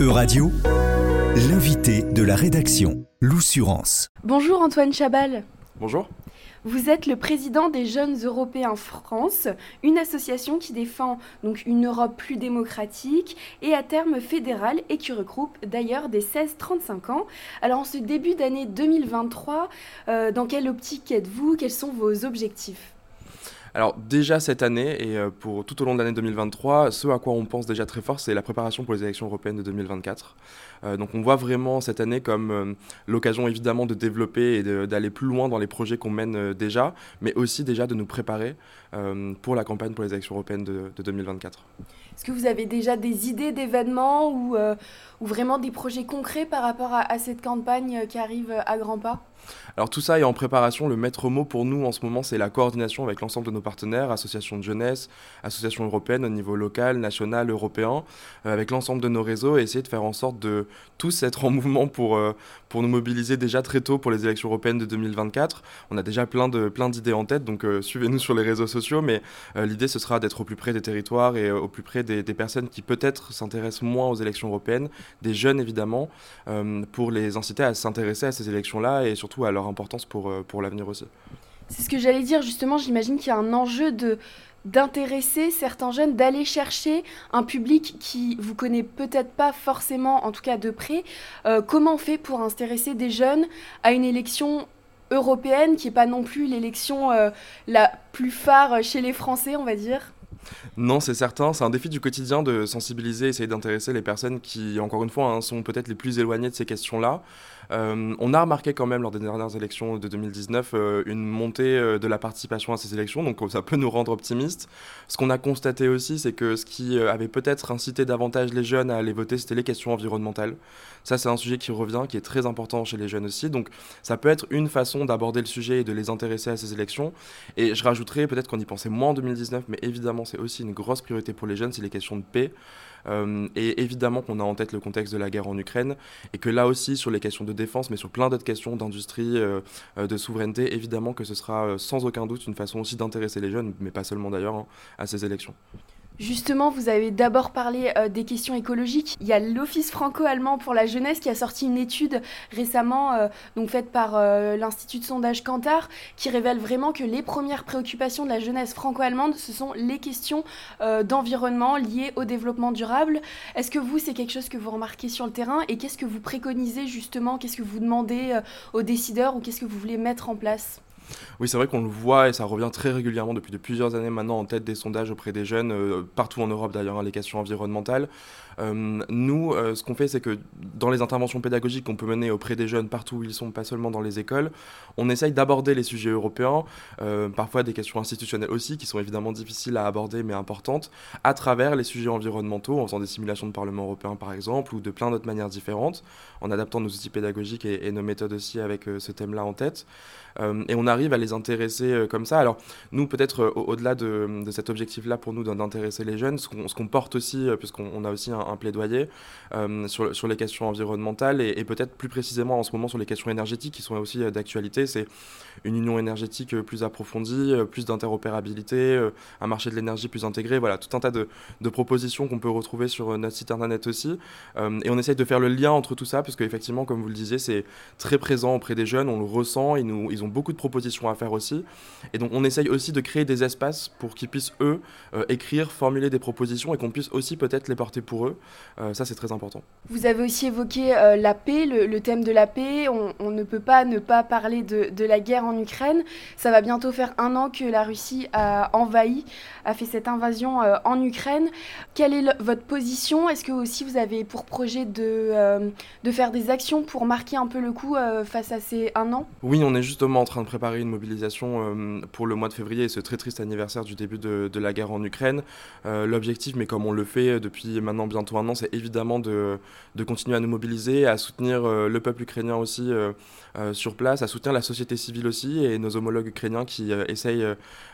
Euradio, l'invité de la rédaction, l'Oussurance. Bonjour Antoine Chabal. Bonjour. Vous êtes le président des Jeunes Européens France, une association qui défend donc une Europe plus démocratique et à terme fédérale et qui regroupe d'ailleurs des 16-35 ans. Alors en ce début d'année 2023, euh, dans quelle optique êtes-vous? Quels sont vos objectifs? Alors déjà cette année et euh, pour tout au long de l'année 2023, ce à quoi on pense déjà très fort, c'est la préparation pour les élections européennes de 2024. Euh, donc on voit vraiment cette année comme euh, l'occasion évidemment de développer et d'aller plus loin dans les projets qu'on mène déjà, mais aussi déjà de nous préparer pour la campagne pour les élections européennes de, 2024. Est-ce que vous avez déjà des idées d'événements ou, ou, vraiment des projets concrets par rapport à, cette campagne qui arrive à grands pas? Alors tout ça est en préparation. Le maître mot pour nous en ce moment, c'est la coordination avec l'ensemble de nos partenaires, associations de jeunesse, associations européennes au niveau local, national, européen, euh, avec l'ensemble de nos réseaux et essayer de faire en sorte de tous être en mouvement pour, euh, pour nous mobiliser déjà très tôt pour les élections européennes de 2024. On a déjà plein de plein d'idées en tête, donc euh, suivez-nous sur les réseaux sociaux. Mais l'idée, ce sera d'être au plus près des territoires et au plus près des personnes qui peut-être s'intéressent moins aux élections européennes, des jeunes évidemment, pour les inciter à s'intéresser à ces élections-là et surtout à leur importance pour, euh, pour l'avenir aussi. C'est ce que j'allais dire justement, j'imagine qu'il y a un enjeu de d'intéresser certains jeunes, d'aller chercher un public qui vous connaît peut-être pas forcément, en tout cas de près. Euh, comment on fait pour intéresser des jeunes à une élection européenne qui n'est pas non plus l'élection euh, la plus phare chez les Français, on va dire? Non, c'est certain. C'est un défi du quotidien de sensibiliser, essayer d'intéresser les personnes qui, encore une fois, hein, sont peut-être les plus éloignées de ces questions-là. Euh, on a remarqué quand même lors des dernières élections de 2019 euh, une montée euh, de la participation à ces élections, donc ça peut nous rendre optimistes. Ce qu'on a constaté aussi, c'est que ce qui avait peut-être incité davantage les jeunes à aller voter, c'était les questions environnementales. Ça, c'est un sujet qui revient, qui est très important chez les jeunes aussi. Donc ça peut être une façon d'aborder le sujet et de les intéresser à ces élections. Et je rajouterais peut-être qu'on y pensait moins en 2019, mais évidemment, c'est aussi une grosse priorité pour les jeunes, c'est les questions de paix. Euh, et évidemment qu'on a en tête le contexte de la guerre en Ukraine et que là aussi sur les questions de défense, mais sur plein d'autres questions d'industrie, euh, euh, de souveraineté, évidemment que ce sera sans aucun doute une façon aussi d'intéresser les jeunes, mais pas seulement d'ailleurs, hein, à ces élections. Justement, vous avez d'abord parlé euh, des questions écologiques. Il y a l'Office franco-allemand pour la jeunesse qui a sorti une étude récemment, euh, donc faite par euh, l'Institut de sondage Kantar, qui révèle vraiment que les premières préoccupations de la jeunesse franco-allemande, ce sont les questions d'environnement liées au développement durable. Est-ce que vous, c'est quelque chose que vous remarquez sur le terrain et qu'est-ce que vous préconisez justement? Qu'est-ce que vous demandez aux décideurs ou qu'est-ce que vous voulez mettre en place? Oui, c'est vrai qu'on le voit et ça revient très régulièrement depuis de plusieurs années maintenant en tête des sondages auprès des jeunes, euh, partout en Europe d'ailleurs, hein, les questions environnementales. Euh, nous, euh, ce qu'on fait, c'est que dans les interventions pédagogiques qu'on peut mener auprès des jeunes partout où ils sont, pas seulement dans les écoles, on essaye d'aborder les sujets européens, parfois des questions institutionnelles aussi, qui sont évidemment difficiles à aborder mais importantes, à travers les sujets environnementaux, en faisant des simulations de Parlement européen par exemple, ou de plein d'autres manières différentes, en adaptant nos outils pédagogiques et, et nos méthodes aussi avec ce thème-là en tête. et on arrive à les intéresser euh, comme ça. Alors, nous, peut-être euh, au-delà de, cet objectif-là pour nous d'intéresser les jeunes, ce qu'on porte aussi, euh, puisqu'on a aussi un, plaidoyer sur, les questions environnementales et, peut-être plus précisément en ce moment sur les questions énergétiques qui sont aussi d'actualité, c'est une union énergétique plus approfondie, plus d'interopérabilité, un marché de l'énergie plus intégré, voilà, tout un tas de, propositions qu'on peut retrouver sur notre site internet aussi. et on essaye de faire le lien entre tout ça, parce qu'effectivement, comme vous le disiez, c'est très présent auprès des jeunes, on le ressent, ils ont beaucoup de propositions à faire aussi. Et donc on essaye aussi de créer des espaces pour qu'ils puissent, eux, euh, écrire, formuler des propositions et qu'on puisse aussi peut-être les porter pour eux. Euh, ça, c'est très important. Vous avez aussi évoqué euh, la paix, le, thème de la paix. On, ne peut pas ne pas parler de, de, la guerre en Ukraine. Ça va bientôt faire un an que la Russie a envahi, a fait cette invasion en Ukraine. Quelle est votre position? Est-ce que aussi vous avez pour projet de, de faire des actions pour marquer un peu le coup face à ces un an? Oui, on est justement en train de préparer une mobilisation euh, pour le mois de février et ce très triste anniversaire du début de, la guerre en Ukraine. Euh, l'objectif, mais comme on le fait depuis maintenant bientôt un an, c'est évidemment de, de, continuer à nous mobiliser, à soutenir euh, le peuple ukrainien aussi sur place, à soutenir la société civile aussi et nos homologues ukrainiens qui essayent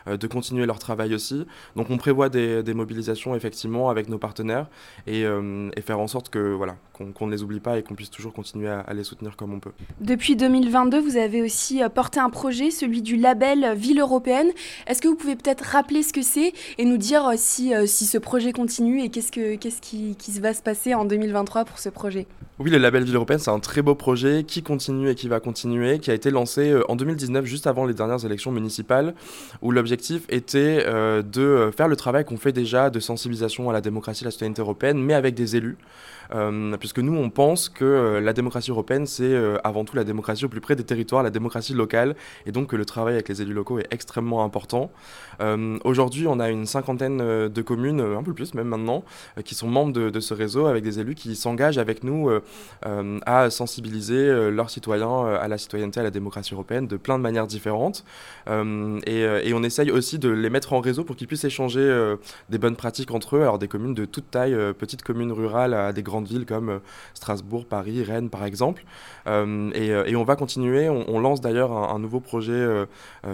de continuer leur travail aussi. Donc on prévoit des, des mobilisations effectivement avec nos partenaires et, et faire en sorte que voilà, qu'on ne les oublie pas et qu'on puisse toujours continuer à, les soutenir comme on peut. Depuis 2022, vous avez aussi porté un projet, celui du label Ville européenne. Est-ce que vous pouvez peut-être rappeler ce que c'est et nous dire si, si ce projet continue et qu'est-ce, que, qu'est-ce qui, qui va se passer en 2023 pour ce projet? Oui, le label Ville européenne, c'est un très beau projet qui continue et qui va continuer, qui a été lancé en 2019, juste avant les dernières élections municipales, où l'objectif était de faire le travail qu'on fait déjà de sensibilisation à la démocratie et à la citoyenneté européenne, mais avec des élus. Euh, puisque nous, on pense que euh, la démocratie européenne, c'est euh, avant tout la démocratie au plus près des territoires, la démocratie locale, et donc que le travail avec les élus locaux est extrêmement important. Aujourd'hui, on a une cinquantaine de communes, un peu plus même maintenant, qui sont membres de, ce réseau, avec des élus qui s'engagent avec nous à sensibiliser leurs citoyens à la citoyenneté, à la démocratie européenne, de plein de manières différentes. Et, et, on essaye aussi de les mettre en réseau pour qu'ils puissent échanger des bonnes pratiques entre eux, alors des communes de toute taille, petites communes rurales à des grandes grandes villes comme euh, Strasbourg, Paris, Rennes par exemple. Euh, euh, et, on va continuer, on, lance d'ailleurs un, nouveau projet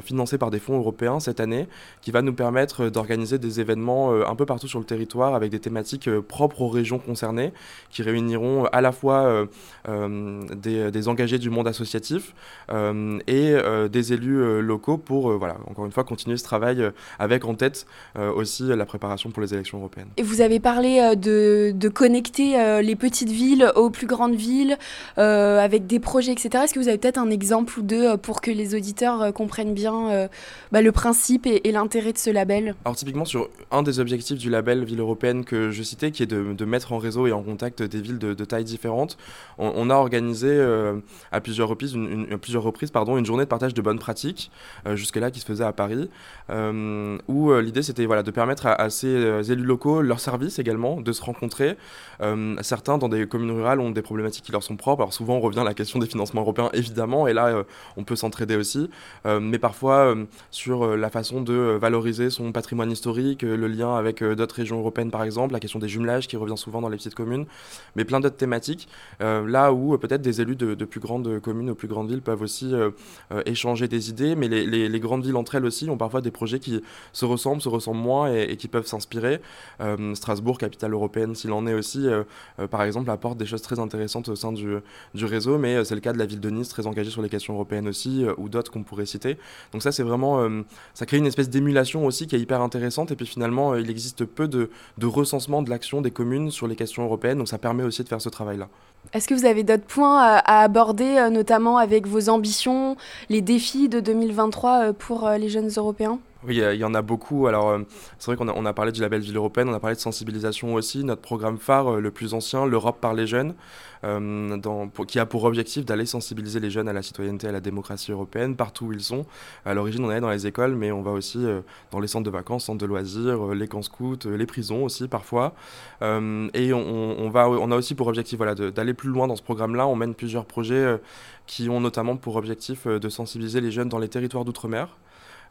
financé par des fonds européens cette année qui va nous permettre d'organiser des événements un peu partout sur le territoire avec des thématiques propres aux régions concernées qui réuniront à la fois des, engagés du monde associatif et des élus locaux pour, voilà, encore une fois, continuer ce travail avec en tête aussi la préparation pour les élections européennes. Et vous avez parlé de, connecter les petites villes aux plus grandes villes, euh, avec des projets, etc. Est-ce que vous avez peut-être un exemple ou deux euh, pour que les auditeurs comprennent bien bah, le principe et, l'intérêt de ce label? Alors typiquement sur un des objectifs du label Ville européenne que je citais, qui est de, mettre en réseau et en contact des villes de, tailles différentes, on, a organisé à plusieurs reprises, une, journée de partage de bonnes pratiques, jusque-là qui se faisait à Paris, où l'idée c'était voilà, de permettre à, ces élus locaux, leurs services également, de se rencontrer certains, dans des communes rurales, ont des problématiques qui leur sont propres. Alors souvent, on revient à la question des financements européens, évidemment, et là, euh, on peut s'entraider aussi. Euh, mais parfois, euh, sur la façon de valoriser son patrimoine historique, le lien avec d'autres régions européennes, par exemple, la question des jumelages qui revient souvent dans les petites communes, mais plein d'autres thématiques. là où peut-être des élus de, plus grandes communes ou plus grandes villes peuvent aussi échanger des idées, mais les, grandes villes entre elles aussi ont parfois des projets qui se ressemblent, se ressemblent moins et, qui peuvent s'inspirer. Strasbourg, capitale européenne, s'il en est aussi, euh, par exemple, apporte des choses très intéressantes au sein du, du réseau, mais euh, c'est le cas de la ville de Nice, très engagée sur les questions européennes aussi, euh, ou d'autres qu'on pourrait citer. Donc ça, c'est vraiment, ça crée une espèce d'émulation aussi qui est hyper intéressante, et puis finalement, il existe peu de, de recensement de l'action des communes sur les questions européennes, donc ça permet aussi de faire ce travail-là. Est-ce que vous avez d'autres points à, aborder, notamment avec vos ambitions, les défis de 2023 pour les jeunes Européens? Oui, il y en a beaucoup. Alors, euh, c'est vrai qu'on a, on a parlé du label Ville européenne, on a parlé de sensibilisation aussi. Notre programme phare, euh, le plus ancien, l'Europe par les jeunes, euh, qui a pour objectif d'aller sensibiliser les jeunes à la citoyenneté, à la démocratie européenne, partout où ils sont. À l'origine, on allait dans les écoles, mais on va aussi dans les centres de vacances, centres de loisirs, les camps scouts, les prisons aussi parfois. et on, on, va, on a aussi pour objectif voilà, d'aller plus loin dans ce programme-là. On mène plusieurs projets qui ont notamment pour objectif de sensibiliser les jeunes dans les territoires d'outre-mer.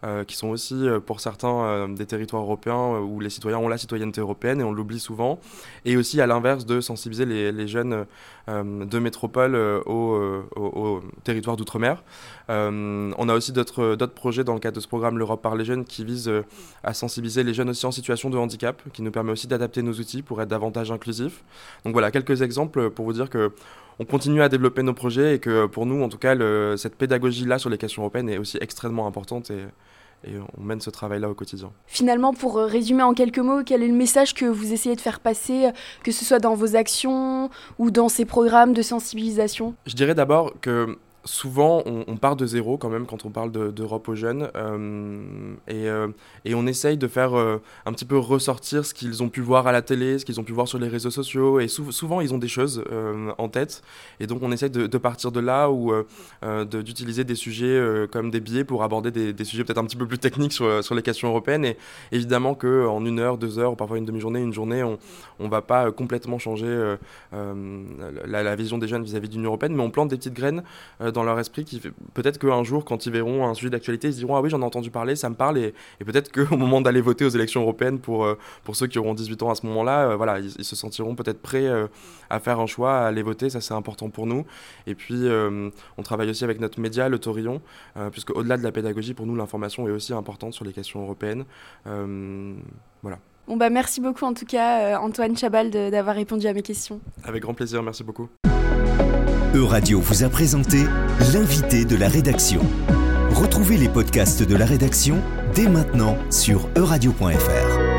Euh, qui sont aussi euh, pour certains euh, des territoires européens où les citoyens ont la citoyenneté européenne et on l'oublie souvent. Et aussi à l'inverse de sensibiliser les, jeunes de métropole au, au, territoire d'outre-mer. on a aussi d'autres projets dans le cadre de ce programme L'Europe par les jeunes qui vise à sensibiliser les jeunes aussi en situation de handicap, qui nous permet aussi d'adapter nos outils pour être davantage inclusifs. Donc voilà, quelques exemples pour vous dire que on continue à développer nos projets et que pour nous, en tout cas, cette pédagogie-là sur les questions européennes est aussi extrêmement importante on mène ce travail-là au quotidien. Finalement, pour résumer en quelques mots, quel est le message que vous essayez de faire passer, que ce soit dans vos actions ou dans ces programmes de sensibilisation? Je dirais d'abord que souvent, on, part de zéro quand même quand on parle d'Europe aux jeunes. Euh, euh, et, on essaye de faire euh, un petit peu ressortir ce qu'ils ont pu voir à la télé, ce qu'ils ont pu voir sur les réseaux sociaux. Et souvent, ils ont des choses en tête. Et donc, on essaye de, partir de là ou d'utiliser des sujets comme des billets pour aborder des, sujets peut-être un petit peu plus techniques sur, les questions européennes. Et évidemment qu'en une heure, deux heures, ou parfois une demi-journée, une journée, on ne va pas complètement changer la, vision des jeunes vis-à-vis de l'Union européenne, mais on plante des petites graines dans leur esprit qui peut-être qu'un jour quand ils verront un sujet d'actualité ils se diront ah oui j'en ai entendu parler ça me parle. Et, peut-être qu'au moment d'aller voter aux élections européennes pour, euh, pour ceux qui auront 18 ans à ce moment-là euh, voilà ils, se sentiront peut-être prêts euh, à faire un choix à aller voter. Ça c'est important pour nous. Et puis on travaille aussi avec notre média le Torillon puisque au-delà de la pédagogie pour nous l'information est aussi importante sur les questions européennes. Voilà. Bon bah merci beaucoup en tout cas Antoine Chabal d'avoir répondu à mes questions. Avec grand plaisir, merci beaucoup. Euradio vous a présenté l'invité de la rédaction. Retrouvez les podcasts de la rédaction dès maintenant sur euradio.fr.